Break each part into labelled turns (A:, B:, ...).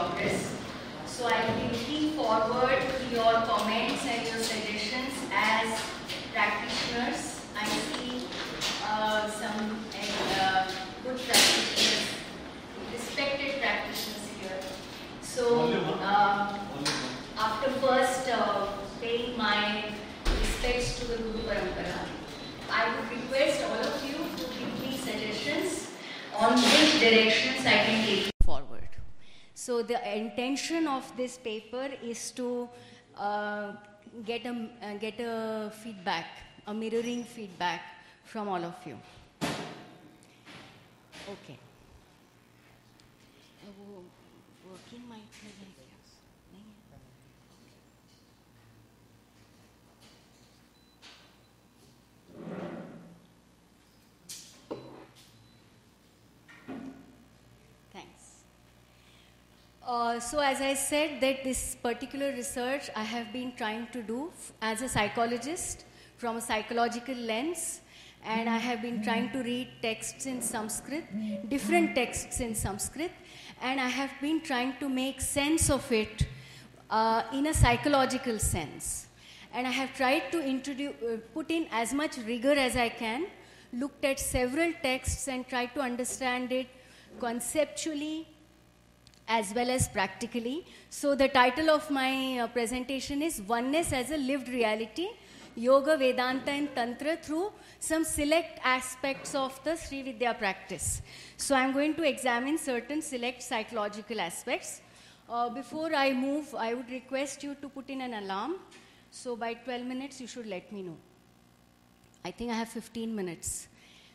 A: progress. So I'll be looking forward to your comments and your suggestions as practitioners. I see uh, some uh, good practitioners, respected practitioners here. So uh, after first uh, paying my respects to the Guru Parampara, I would request all of you to give me suggestions on which directions I can take. So the intention of this paper is to uh, get a uh, get a feedback, a mirroring feedback from all of you. Okay. Uh, so as I said that this particular research I have been trying to do as a psychologist from a psychological lens and I have been trying to read texts in Sanskrit, different texts in Sanskrit and I have been trying to make sense of it uh, in a psychological sense. And I have tried to introduce, uh, put in as much rigor as I can, looked at several texts and tried to understand it conceptually as well as practically. So, the title of my uh, presentation is Oneness as a Lived Reality Yoga, Vedanta, and Tantra through some select aspects of the Sri Vidya practice. So, I'm going to examine certain select psychological aspects. Uh, before I move, I would request you to put in an alarm. So, by 12 minutes, you should let me know. I think I have 15 minutes.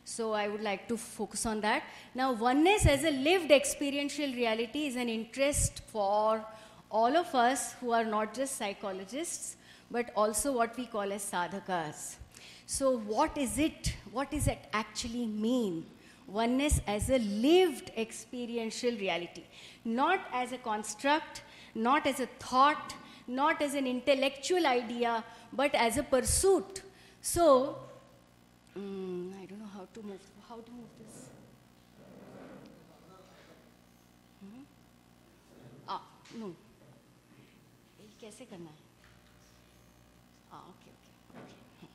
A: So I would like to focus on that. Now, oneness as a lived experiential reality is an interest for all of us who are not just psychologists, but also what we call as sadhakas. So, what is it? What does it actually mean? Oneness as a lived experiential reality, not as a construct, not as a thought, not as an intellectual idea, but as a pursuit. So, Mm, I don't know how to move. How to move this? Hmm? Ah, no. ये कैसे करना है? Ah, okay, okay, okay.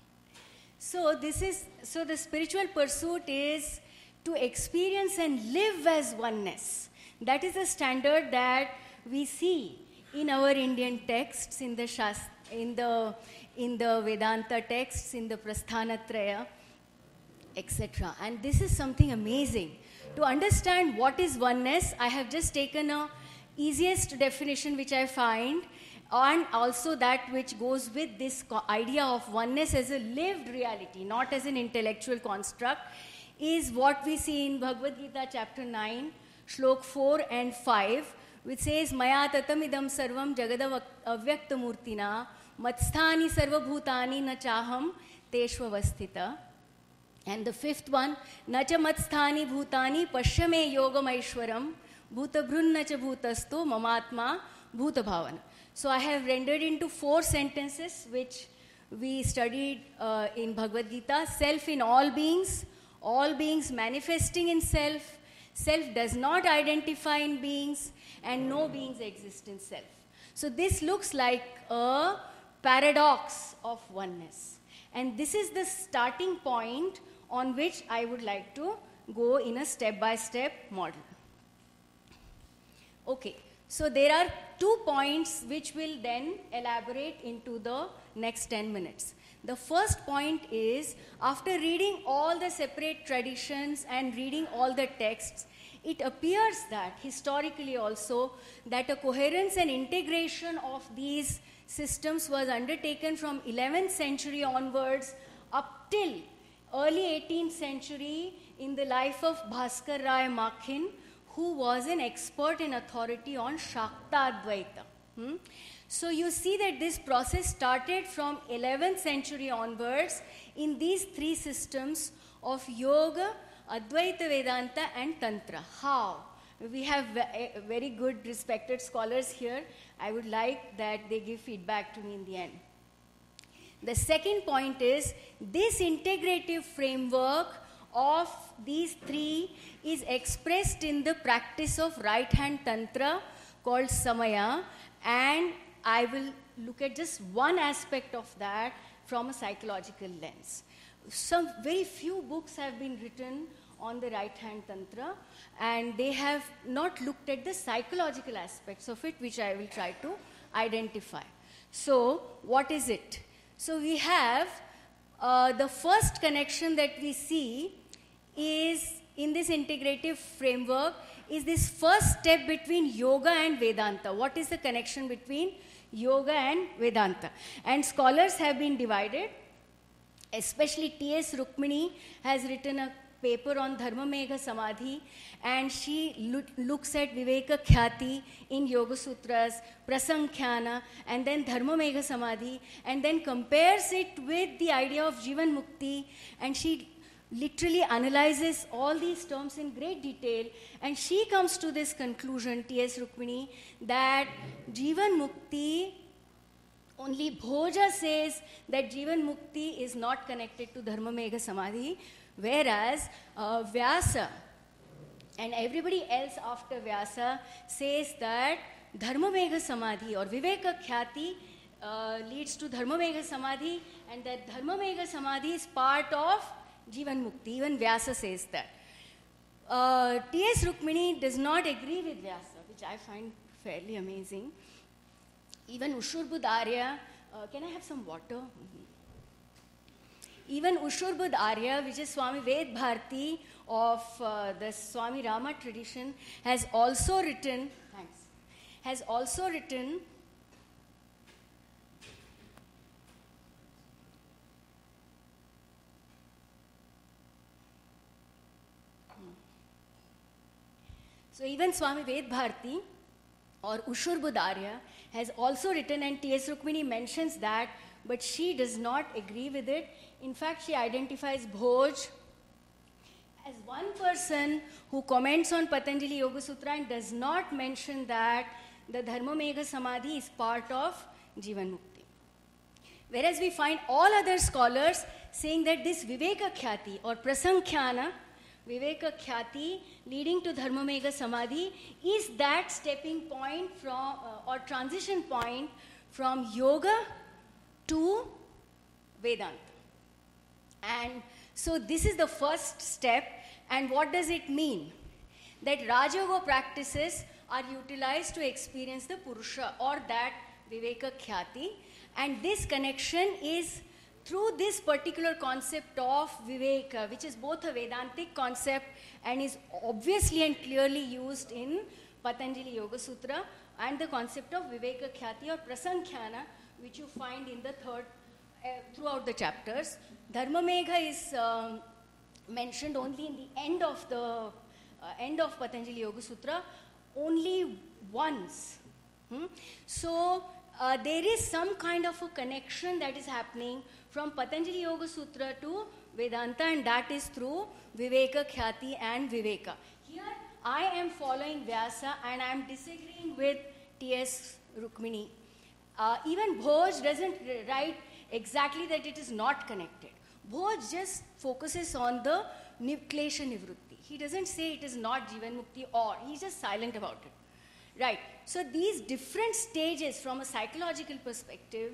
A: So this is so the spiritual pursuit is to experience and live as oneness. That is the standard that we see in our Indian texts, in the Shast- in the in the Vedanta texts, in the Prasthanatraya etc. And this is something amazing. To understand what is oneness, I have just taken a easiest definition which I find and also that which goes with this idea of oneness as a lived reality, not as an intellectual construct, is what we see in Bhagavad Gita chapter 9, shlok 4 and 5, which says, Maya tatam idam sarvam jagadav avyaktamurtina matsthani sarvabhutani na chaham teshvavasthita. And the fifth one, Nacha matsthani bhutani pashyame yogam aishwaram bhutabhrunna cha bhutasto mamatma bhutabhavana. So I have rendered into four sentences which we studied uh, in Bhagavad Gita. Self in all beings, all beings manifesting in self, self does not identify in beings, and no beings exist in self. So this looks like a paradox of oneness. And this is the starting point on which I would like to go in a step by step model. Okay, so there are two points which will then elaborate into the next 10 minutes. The first point is after reading all the separate traditions and reading all the texts, it appears that historically also that a coherence and integration of these systems was undertaken from 11th century onwards up till early 18th century in the life of Bhaskar Rai Makhin, who was an expert and authority on Shakta Advaita. Hmm? So you see that this process started from 11th century onwards in these three systems of Yoga, Advaita Vedanta, and Tantra. How? We have very good respected scholars here. I would like that they give feedback to me in the end. The second point is this integrative framework of these three is expressed in the practice of right hand tantra called Samaya, and I will look at just one aspect of that from a psychological lens. Some very few books have been written on the right hand tantra, and they have not looked at the psychological aspects of it, which I will try to identify. So, what is it? So, we have uh, the first connection that we see is in this integrative framework is this first step between yoga and Vedanta. What is the connection between yoga and Vedanta? And scholars have been divided, especially T.S. Rukmini has written a paper on Dharma Megha Samadhi and she lo- looks at Viveka Khyati in Yoga Sutras, Prasankhana, and then Dharma Megha Samadhi, and then compares it with the idea of Jivan Mukti, and she literally analyzes all these terms in great detail, and she comes to this conclusion, T.S. Rukmini, that Jivan Mukti only Bhoja says that Jivan Mukti is not connected to Dharma Megha Samadhi, whereas uh, Vyasa and everybody else after Vyasa says that Dharma Megha Samadhi or Viveka Khyati uh, leads to Dharma Megha Samadhi, and that Dharma Megha Samadhi is part of Jivan Mukti. Even Vyasa says that. Uh, T.S. Rukmini does not agree with Vyasa, which I find fairly amazing. Even Usharbudh Arya, uh, can I have some water? Even Usharbudh Arya, which is Swami Ved Bharti of uh, the Swami Rama tradition, has also written, thanks, has also written So even Swami Ved Bharti or Usharbudh Arya has also written, and T.S. Rukmini mentions that, but she does not agree with it. In fact, she identifies Bhoj as one person who comments on Patanjali Yoga Sutra and does not mention that the Dharma Megha Samadhi is part of Jivan Mukti. Whereas we find all other scholars saying that this Viveka Khyati or Prasankhana Viveka Khyati leading to Dharma Megha Samadhi is that stepping point from uh, or transition point from yoga to Vedanta. And so this is the first step. And what does it mean? That Rajayoga practices are utilized to experience the Purusha or that Viveka Khyati. And this connection is through this particular concept of Viveka, which is both a Vedantic concept and is obviously and clearly used in Patanjali Yoga Sutra, and the concept of Viveka Khyati or Prasankhana, which you find in the third, uh, throughout the chapters. Dharma Megha is um, mentioned only in the end of the uh, end of Patanjali Yoga Sutra, only once. Hmm? So uh, there is some kind of a connection that is happening from Patanjali Yoga Sutra to Vedanta, and that is through Viveka, Khyati, and Viveka. Here I am following Vyasa and I am disagreeing with T.S. Rukmini. Uh, even Bhoj doesn't write exactly that it is not connected. Bhoj just focuses on the Klesha Nivrutti. He doesn't say it is not Jivan Mukti or, he's just silent about it. Right. So these different stages from a psychological perspective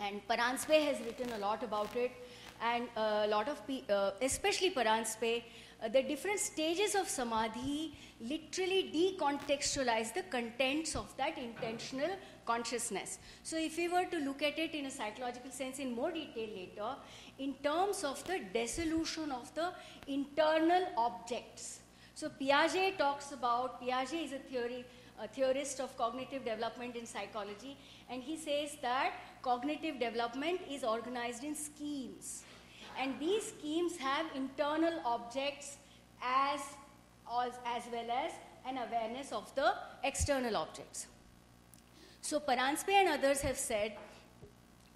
A: and Paranjpe has written a lot about it, and a lot of, uh, especially Paranjpe, uh, the different stages of samadhi literally decontextualize the contents of that intentional consciousness. So, if we were to look at it in a psychological sense in more detail later, in terms of the dissolution of the internal objects. So, Piaget talks about, Piaget is a theory, a theorist of cognitive development in psychology, and he says that cognitive development is organized in schemes. And these schemes have internal objects as, as, well as an awareness of the external objects. So Paranjpe and others have said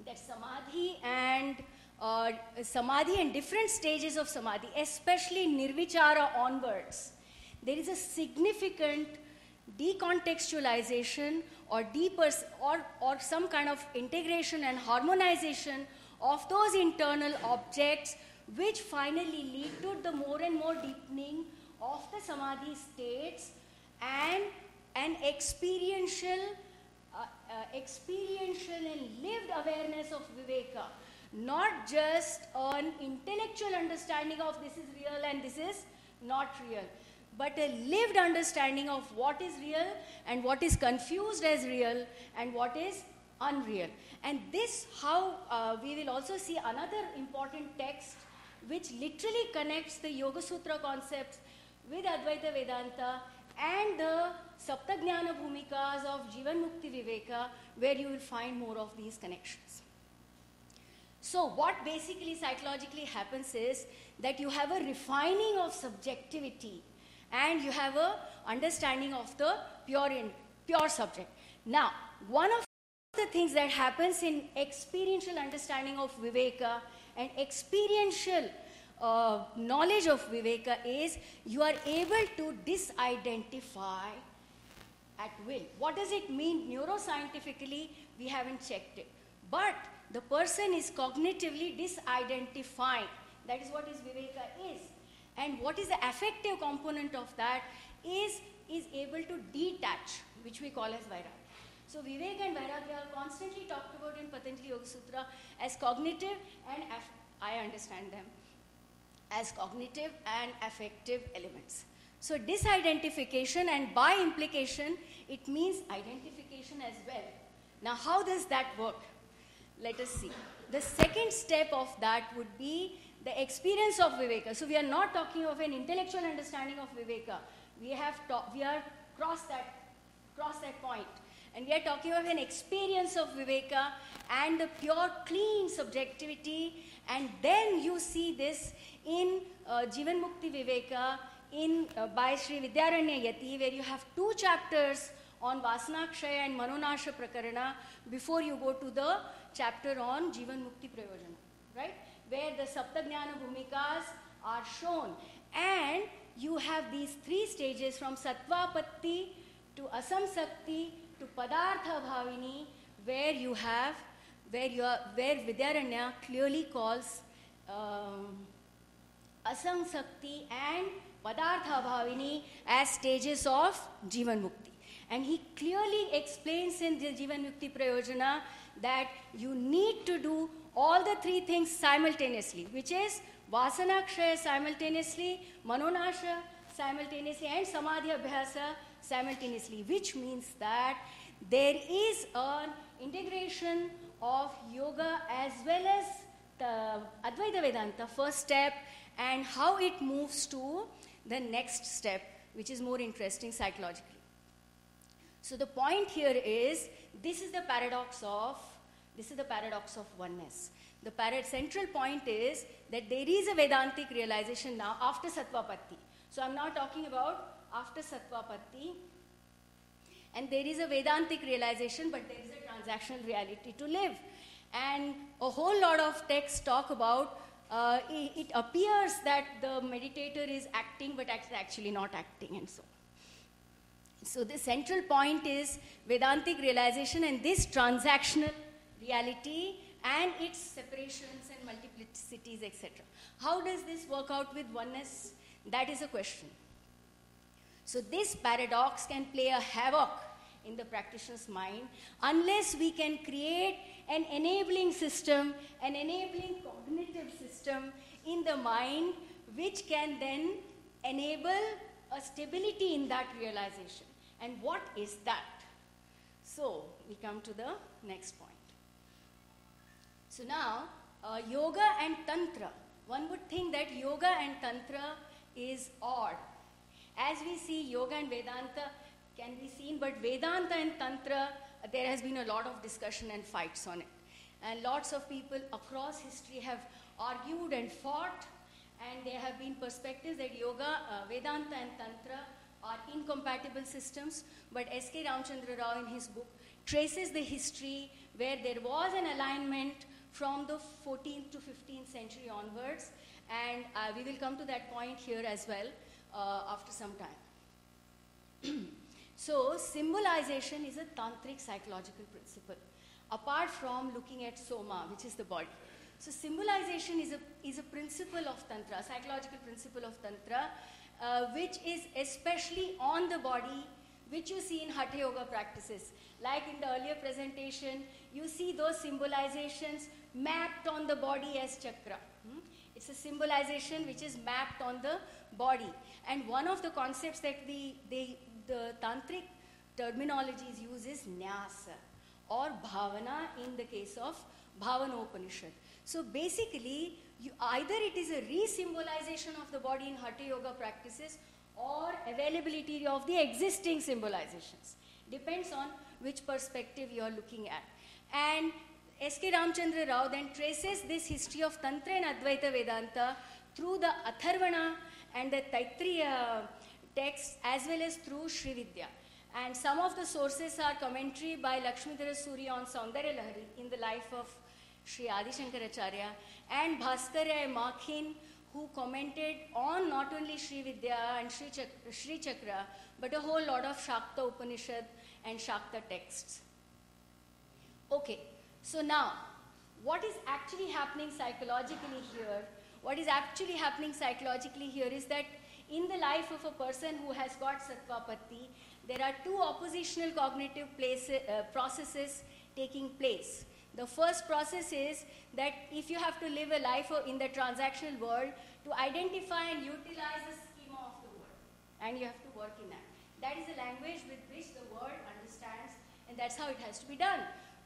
A: that samadhi and uh, samadhi and different stages of samadhi, especially nirvichara onwards, there is a significant decontextualization or deeper or, or some kind of integration and harmonization of those internal objects which finally lead to the more and more deepening of the samadhi states and an experiential, uh, uh, experiential and lived awareness of Viveka, not just an intellectual understanding of this is real and this is not real, but a lived understanding of what is real and what is confused as real and what is unreal. And this, how uh, we will also see another important text which literally connects the Yoga Sutra concepts with Advaita Vedanta and the Saptagnana Bhumikas of Jivan Mukti Viveka, where you will find more of these connections. So, what basically psychologically happens is that you have a refining of subjectivity and you have a understanding of the pure in, pure subject. Now, one of the things that happens in experiential understanding of Viveka and experiential uh, knowledge of Viveka is you are able to disidentify at will. What does it mean neuroscientifically? We haven't checked it. But the person is cognitively disidentifying. That is what is Viveka is. And what is the affective component of that is, is able to detach, which we call as Vairagya. So Vivek and Vairagya are constantly talked about in Patanjali Yoga Sutra as cognitive and I understand them as cognitive and affective elements. So disidentification and by implication it means identification as well. Now how does that work? Let us see. The second step of that would be the experience of Viveka. So we are not talking of an intellectual understanding of Viveka. We have we are crossed that cross that point. And we are talking of an experience of Viveka and the pure, clean subjectivity. And then you see this in uh, Jivan Mukti Viveka in, uh, by Sri Vidyaranya Yati, where you have two chapters on Vasanakshaya and Manonasha Prakarana before you go to the chapter on Jivan Mukti Prayojana, right? Where the Saptagnana Bhumikas are shown. And you have these three stages from Sattvapatti to Asamsakti to Padartha Bhavini, where you have, where, you are, where Vidyaranya clearly calls um, Asamsakti and Padartha Bhavini as stages of Jivan Mukti. And he clearly explains in the Jivan Mukti Prayojana that you need to do all the three things simultaneously, which is Vasanakshaya simultaneously, Manonasha simultaneously, and Samadhi Abhyasa simultaneously, which means that there is an integration of yoga as well as the Advaita Vedanta, first step, and how it moves to the next step, which is more interesting psychologically. So the point here is this is the paradox of this is the paradox of oneness. The central point is that there is a Vedantic realization now after Sattvapatti. So I'm now talking about after Sattvapatti. And there is a Vedantic realization, but there is a transactional reality to live. And a whole lot of texts talk about uh, it, it, appears that the meditator is acting, but actually not acting, and so on. So the central point is Vedantic realization and this transactional reality and its separations and multiplicities, etc. How does this work out with oneness? That is a question. So this paradox can play a havoc in the practitioner's mind unless we can create an enabling system, an enabling cognitive system in the mind which can then enable a stability in that realization. And what is that? So we come to the next point. So now, uh, yoga and tantra. One would think that yoga and tantra is odd. As we see, yoga and Vedanta can be seen, but Vedanta and tantra, there has been a lot of discussion and fights on it. And lots of people across history have argued and fought, and there have been perspectives that yoga, uh, Vedanta, and tantra are incompatible systems. But S.K. Ramchandra Rao, in his book, traces the history where there was an alignment from the 14th to 15th century onwards, and uh, we will come to that point here as well uh, after some time. so, symbolization is a tantric psychological principle, apart from looking at soma, which is the body. So, symbolization is a, is a principle of Tantra, psychological principle of Tantra, uh, which is especially on the body which you see in Hatha Yoga practices. Like in the earlier presentation, you see those symbolizations mapped on the body as chakra. Hmm? It's a symbolization which is mapped on the body. And one of the concepts that we, they, the tantric terminologies use is nyasa or bhavana in the case of Bhavanopanishad. So basically, you, either it is a re-symbolization of the body in Hatha Yoga practices or availability of the existing symbolizations. Depends on which perspective you are looking at. And S.K. Ramchandra Rao then traces this history of Tantra and Advaita Vedanta through the Atharvana and the Taittiriya texts as well as through Sri Vidya. And some of the sources are commentary by Lakshmidhara Surya on Saundarya Lahari in the life of Sri Adi Shankaracharya and Bhaskarya Makhin who commented on not only Sri Vidya and Sri, Sri Chakra but a whole lot of Shakta Upanishad and Shakta texts. Okay, so now what is actually happening psychologically here? What is actually happening psychologically here is that in the life of a person who has got Sattvapatti, there are two oppositional cognitive place, uh, processes taking place. The first process is that if you have to live a life in the transactional world, to identify and utilize the schema of the world, and you have to work in that. That is the language with which the world understands, and that's how it has to be done.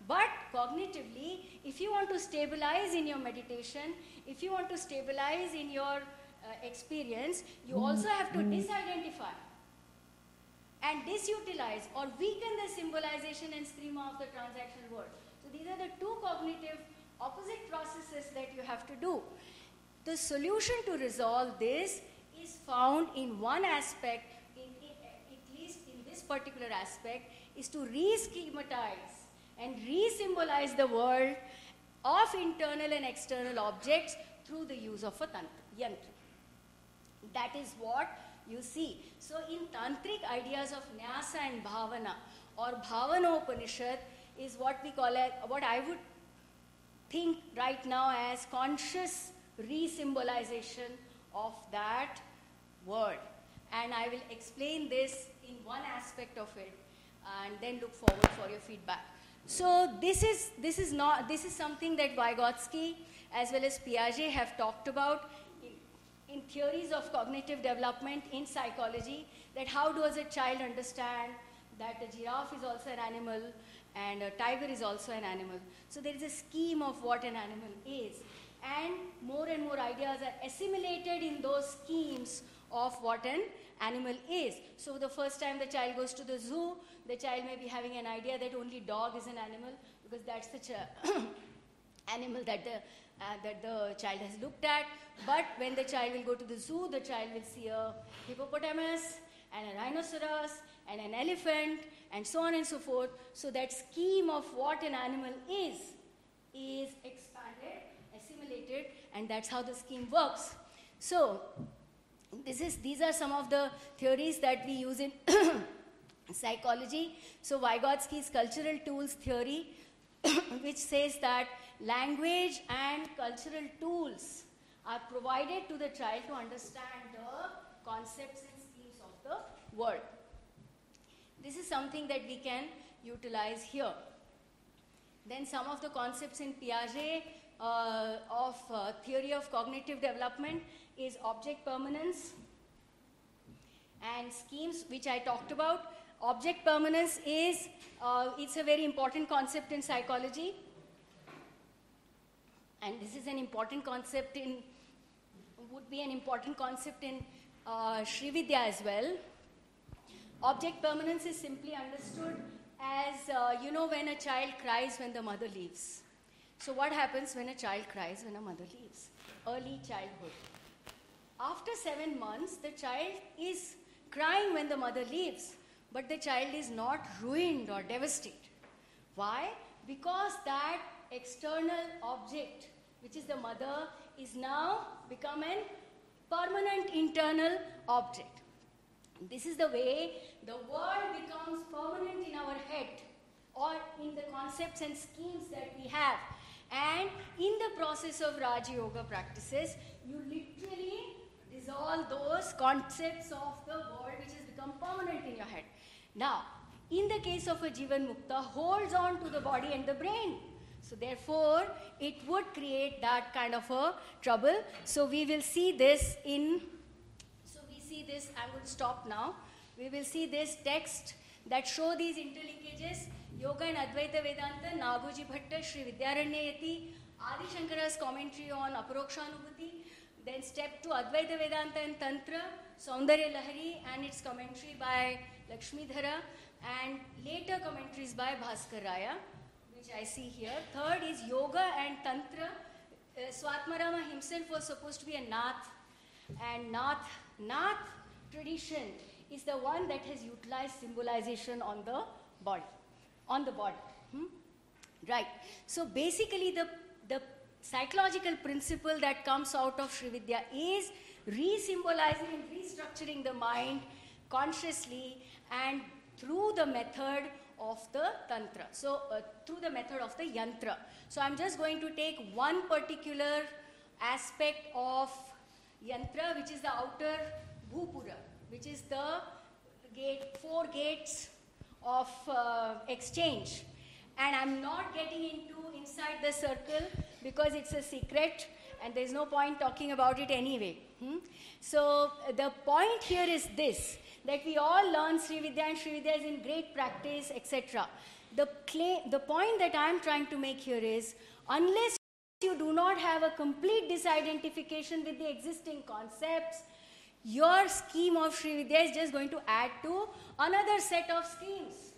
A: But cognitively, if you want to stabilize in your meditation, if you want to stabilize in your uh, experience, you also have to disidentify and disutilize or weaken the symbolization and schema of the transactional world. So these are the two cognitive opposite processes that you have to do. The solution to resolve this is found in one aspect, in, in, at least in this particular aspect, is to re-schematize and re-symbolize the world of internal and external objects through the use of a tantra, yantra. That is what you see. So in tantric ideas of nyasa and bhavana or bhavana upanishad is what we call it, what I would think right now as conscious re-symbolization of that word. And I will explain this in one aspect of it and then look forward for your feedback. So this is, this is, not, this is something that Vygotsky as well as Piaget have talked about in, in theories of cognitive development in psychology, that how does a child understand that a giraffe is also an animal and a tiger is also an animal. So there is a scheme of what an animal is. And more and more ideas are assimilated in those schemes of what an animal is. So the first time the child goes to the zoo, the child may be having an idea that only dog is an animal because that's the ch- animal that the, uh, that the child has looked at. But when the child will go to the zoo, the child will see a hippopotamus and a rhinoceros and an elephant and so on and so forth. So that scheme of what an animal is is expanded, assimilated, and that's how the scheme works. So this is, these are some of the theories that we use in psychology. So Vygotsky's cultural tools theory, which says that language and cultural tools are provided to the child to understand the concepts and schemes of the world. This is something that we can utilize here. Then some of the concepts in Piaget uh, of uh, theory of cognitive development is object permanence and schemes which I talked about. Object permanence is, uh, it's a very important concept in psychology. And this is an important concept in, would be an important concept in uh, as well. Object permanence is simply understood as, uh, you know, when a child cries when the mother leaves. So, what happens when a child cries when a mother leaves? Early childhood. After seven months, the child is crying when the mother leaves, but the child is not ruined or devastated. Why? Because that external object, which is the mother, is now become an permanent internal object. This is the way the world becomes permanent in our head or in the concepts and schemes that we have. And in the process of Raja Yoga practices, you literally dissolve those concepts of the world which has become permanent in your head. Now, in the case of a Jivan Mukta, holds on to the body and the brain. So, therefore, it would create that kind of a trouble. So, we will see this in. So, we see this. I'm going to stop now. We will see this text that show these interlinkages. Yoga and Advaita Vedanta, Nagoji Bhatta, Sri Vidyaranya Yati, Adi Shankara's commentary on Aparokshanubhuti, then step two, Advaita Vedanta and Tantra, Saundarya Lahari and its commentary by Lakshmidhara, and later commentaries by Bhaskar Raya, which I see here. Third is Yoga and Tantra. Uh, Swatmarama himself was supposed to be a Nath, and Nath, Nath tradition is the one that has utilized symbolization on the body, on the body. Hmm? Right. So basically, the psychological principle that comes out of Srividya is re-symbolizing and restructuring the mind consciously and through the method of the tantra. So uh, through the method of the yantra. So I'm just going to take one particular aspect of yantra, which is the outer bhupura, which is the gate, four gates of uh, exchange. And I'm not getting into inside the circle because it's a secret and there's no point talking about it anyway. Hmm? So the point here is this that we all learn Srividya and Srividya is in great practice, etc. The, the point that I'm trying to make here is unless you do not have a complete disidentification with the existing concepts, your scheme of Srividya is just going to add to another set of schemes.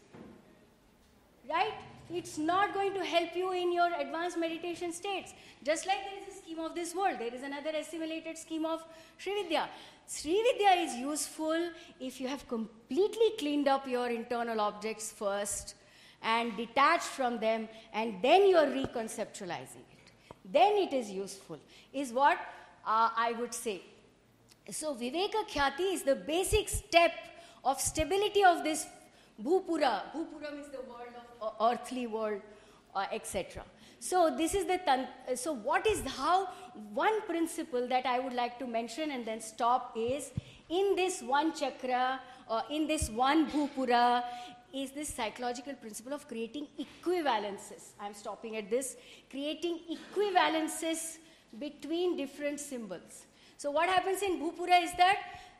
A: Right? It's not going to help you in your advanced meditation states. Just like there is a scheme of this world, there is another assimilated scheme of Srividya. Srividya is useful if you have completely cleaned up your internal objects first and detached from them, and then you are reconceptualizing it. Then it is useful, is what uh, I would say. So, Viveka Khyati is the basic step of stability of this Bhupura. Bhupura means the world of uh, earthly world, uh, etc. So this is the tan- so what is how one principle that I would like to mention and then stop is in this one chakra or in this one bhupura is this psychological principle of creating equivalences. I'm stopping at this creating equivalences between different symbols. So what happens in bhupura is that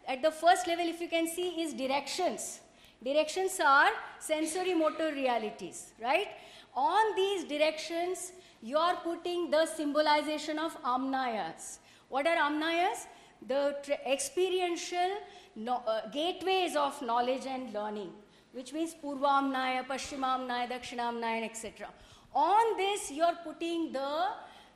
A: at the first level if you can see is directions Directions are sensory motor realities, right? On these directions, you are putting the symbolization of amnayas. What are amnayas? The experiential no, uh, gateways of knowledge and learning, which means Purvamnaya, Paschimamnaya, Dakshinamnaya, etc. On this, you are putting the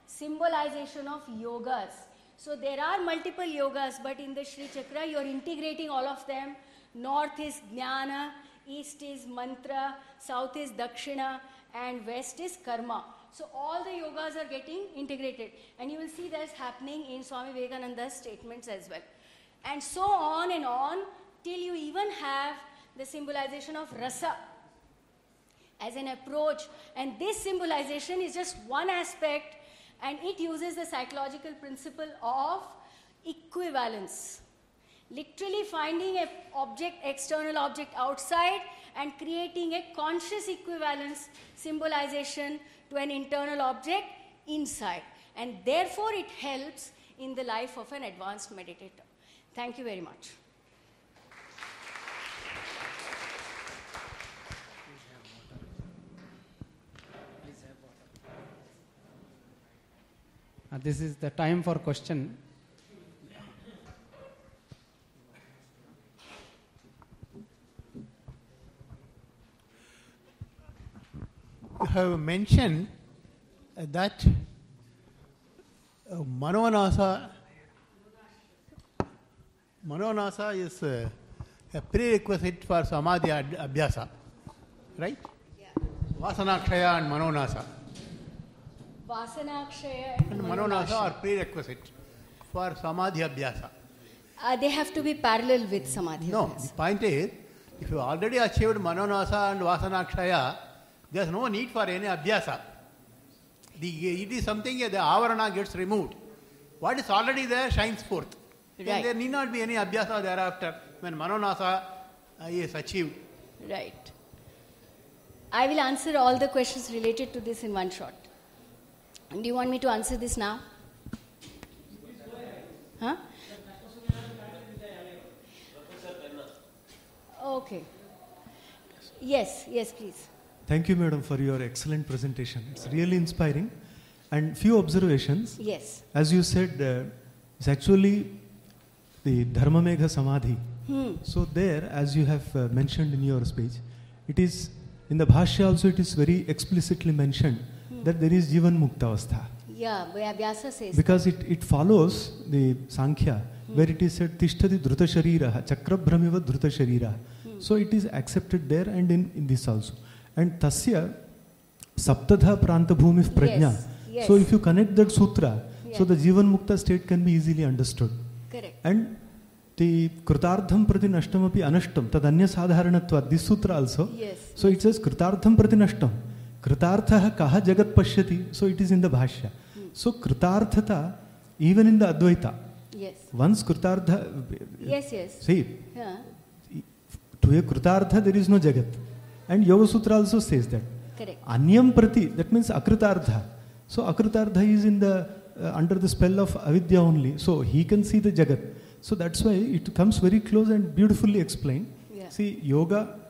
A: symbolization of yogas. So there are multiple yogas, but in the Sri Chakra, you are integrating all of them North is Jnana, East is Mantra, South is Dakshina, and West is Karma. So all the yogas are getting integrated. And you will see that's happening in Swami Vivekananda's statements as well. And so on and on till you even have the symbolization of rasa as an approach. And this symbolization is just one aspect, and it uses the psychological principle of equivalence literally finding an object, external object outside and creating a conscious equivalence symbolization to an internal object inside. And therefore, it helps in the life of an advanced meditator. Thank you very much.
B: Uh, this is the time for question.
C: Have mentioned that uh, Manonasa, Manonasa is uh, a prerequisite for Samadhi Abhyasa, right?
A: Yeah.
C: Vasanakshaya and Manonasa.
A: Vasanakshaya
C: and Manonasa are prerequisite for Samadhi Abhyasa.
A: Uh, they have to be parallel with Samadhi
C: No, the point is, if you already achieved Manonasa and Vasanakshaya, there's no need for any abhyasa. The, it is something, the avarana gets removed. What is already there shines forth.
A: Right.
C: There need not be any abhyasa thereafter when manonasa uh, is achieved.
A: Right. I will answer all the questions related to this in one shot. Do you want me to answer this now? Huh? Okay. Yes, yes, please.
D: Thank you, madam, for your excellent presentation. It's really inspiring. And few observations.
A: Yes.
D: As you said, uh, it's actually the Dharma Megha Samadhi.
A: Hmm.
D: So there, as you have uh, mentioned in your speech, it is in the Bhashya also it is very explicitly mentioned that there is Jivan Mukta Avastha.
A: Yeah, Vya- Vyasa says.
D: Because it, it follows the Sankhya, where it is said Tishtati Dhruta Sharira, Chakrabhramiva Dhruta Sharira. So it is accepted there and in, in this also. And Tasya Saptadha Pranta Bhumi Prajna.
A: Yes, yes.
D: So if you connect that sutra, so
A: Yeah.
D: the Jivan Mukta state can be easily understood.
A: Correct.
D: And the Krutartham Prati Nashtam api Anashtam, tad anya sadharanatva, this sutra also.
A: Yes.
D: So it says Kritartham Prati Nashtam. Kritartha kaha jagat pashyati. So it is in the Bhashya. So Kritarthata, even in the Advaita,
A: Yes.
D: once Kritartha,
A: Yes, yes.
D: see,
A: Yeah.
D: to a Kritartha there is no jagat. And Yoga Sutra also says that.
A: Correct.
D: Anyam Prati, that means Akritartha. So Akritartha is in the, uh, under the spell of Avidya only. So he can see the jagat. So that's why it comes very close and beautifully explained.
A: Yeah.
D: See, yoga,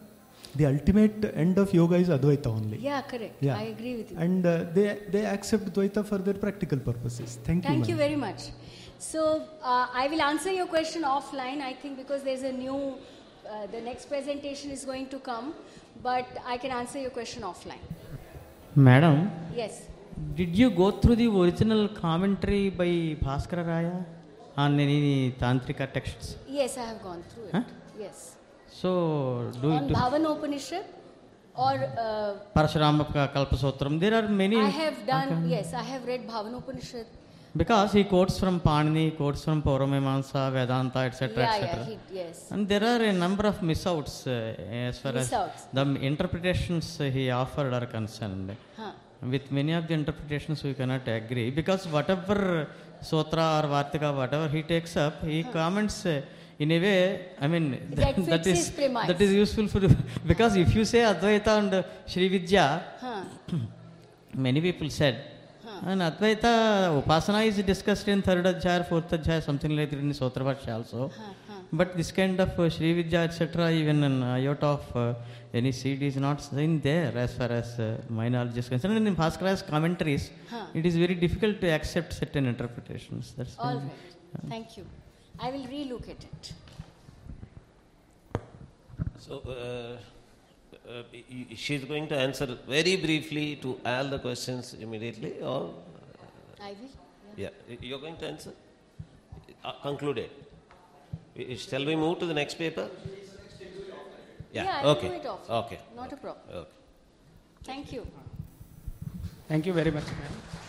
D: the ultimate end of yoga is Advaita only.
A: Yeah, correct.
D: Yeah.
A: I agree with you.
D: And uh, they, they accept Dvaita for their practical purposes. Thank,
A: Thank
D: you.
A: you
D: ma'am.
A: very much. So uh, I will answer your question offline, I think, because there's a new, the next presentation is going to come, but I can answer your question offline.
E: Madam,
A: Yes.
E: did you go through the original commentary by Bhaskara Raya on any Tantrika texts?
A: Yes, I have gone through it.
E: Huh?
A: Yes.
E: So, do
A: On
E: do
A: Bhavana Upanishad or uh,
E: Parashurama Ka- Kalpasutram, there are many.
A: I have done,
E: Okay.
A: yes, I have read Bhavana Upanishad.
E: Because he quotes from Panini, quotes from Pauramamansa, Vedanta, etc.
A: yeah,
E: etc.
A: yeah, he, yes.
E: And there are a number of missouts uh, as far
A: Missouts.
E: as the interpretations he offered are concerned.
A: Huh.
E: With many of the interpretations, we cannot agree because whatever Sutra or Vartika, whatever he takes up, he huh. comments uh, in a way. I mean,
A: That
E: that
A: his
E: is
A: premise.
E: that is useful for because if you say Advaita and uh, Sri Vidya,
A: Huh.
E: many people said. And Advaita Upasana is discussed in third adhyaya, fourth adhyaya, something like that in Sutra Bhashya also. But this kind of uh, Sri Vidya, etc., even an iota of uh, any seed is not seen there as far as uh, my knowledge is concerned. And in Bhaskara's commentaries,
A: Huh.
E: it is very difficult to accept certain interpretations. That's
A: All
E: the-
A: Thank you. I will relook at it.
F: So, uh, uh, y- y- she's going to answer very briefly to all the questions immediately, or
A: I will.
F: yeah, Y- you're going to answer. Uh, concluded. Shall we move to the next paper? Yeah.
A: I will
F: okay.
A: do it.
F: Okay.
A: Not a problem.
F: Okay.
A: Thank you.
B: Thank you very much, ma'am.